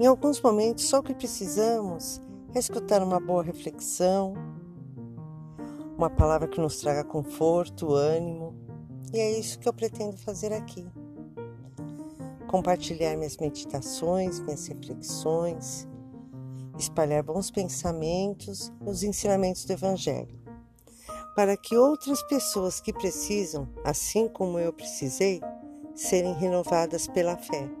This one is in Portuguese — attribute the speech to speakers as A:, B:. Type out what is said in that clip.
A: Em alguns momentos, só o que precisamos é escutar uma boa reflexão, uma palavra que nos traga conforto, ânimo, e é isso que eu pretendo fazer aqui. Compartilhar minhas meditações, minhas reflexões, espalhar bons pensamentos, os ensinamentos do Evangelho, para que outras pessoas que precisam, assim como eu precisei, serem renovadas pela fé.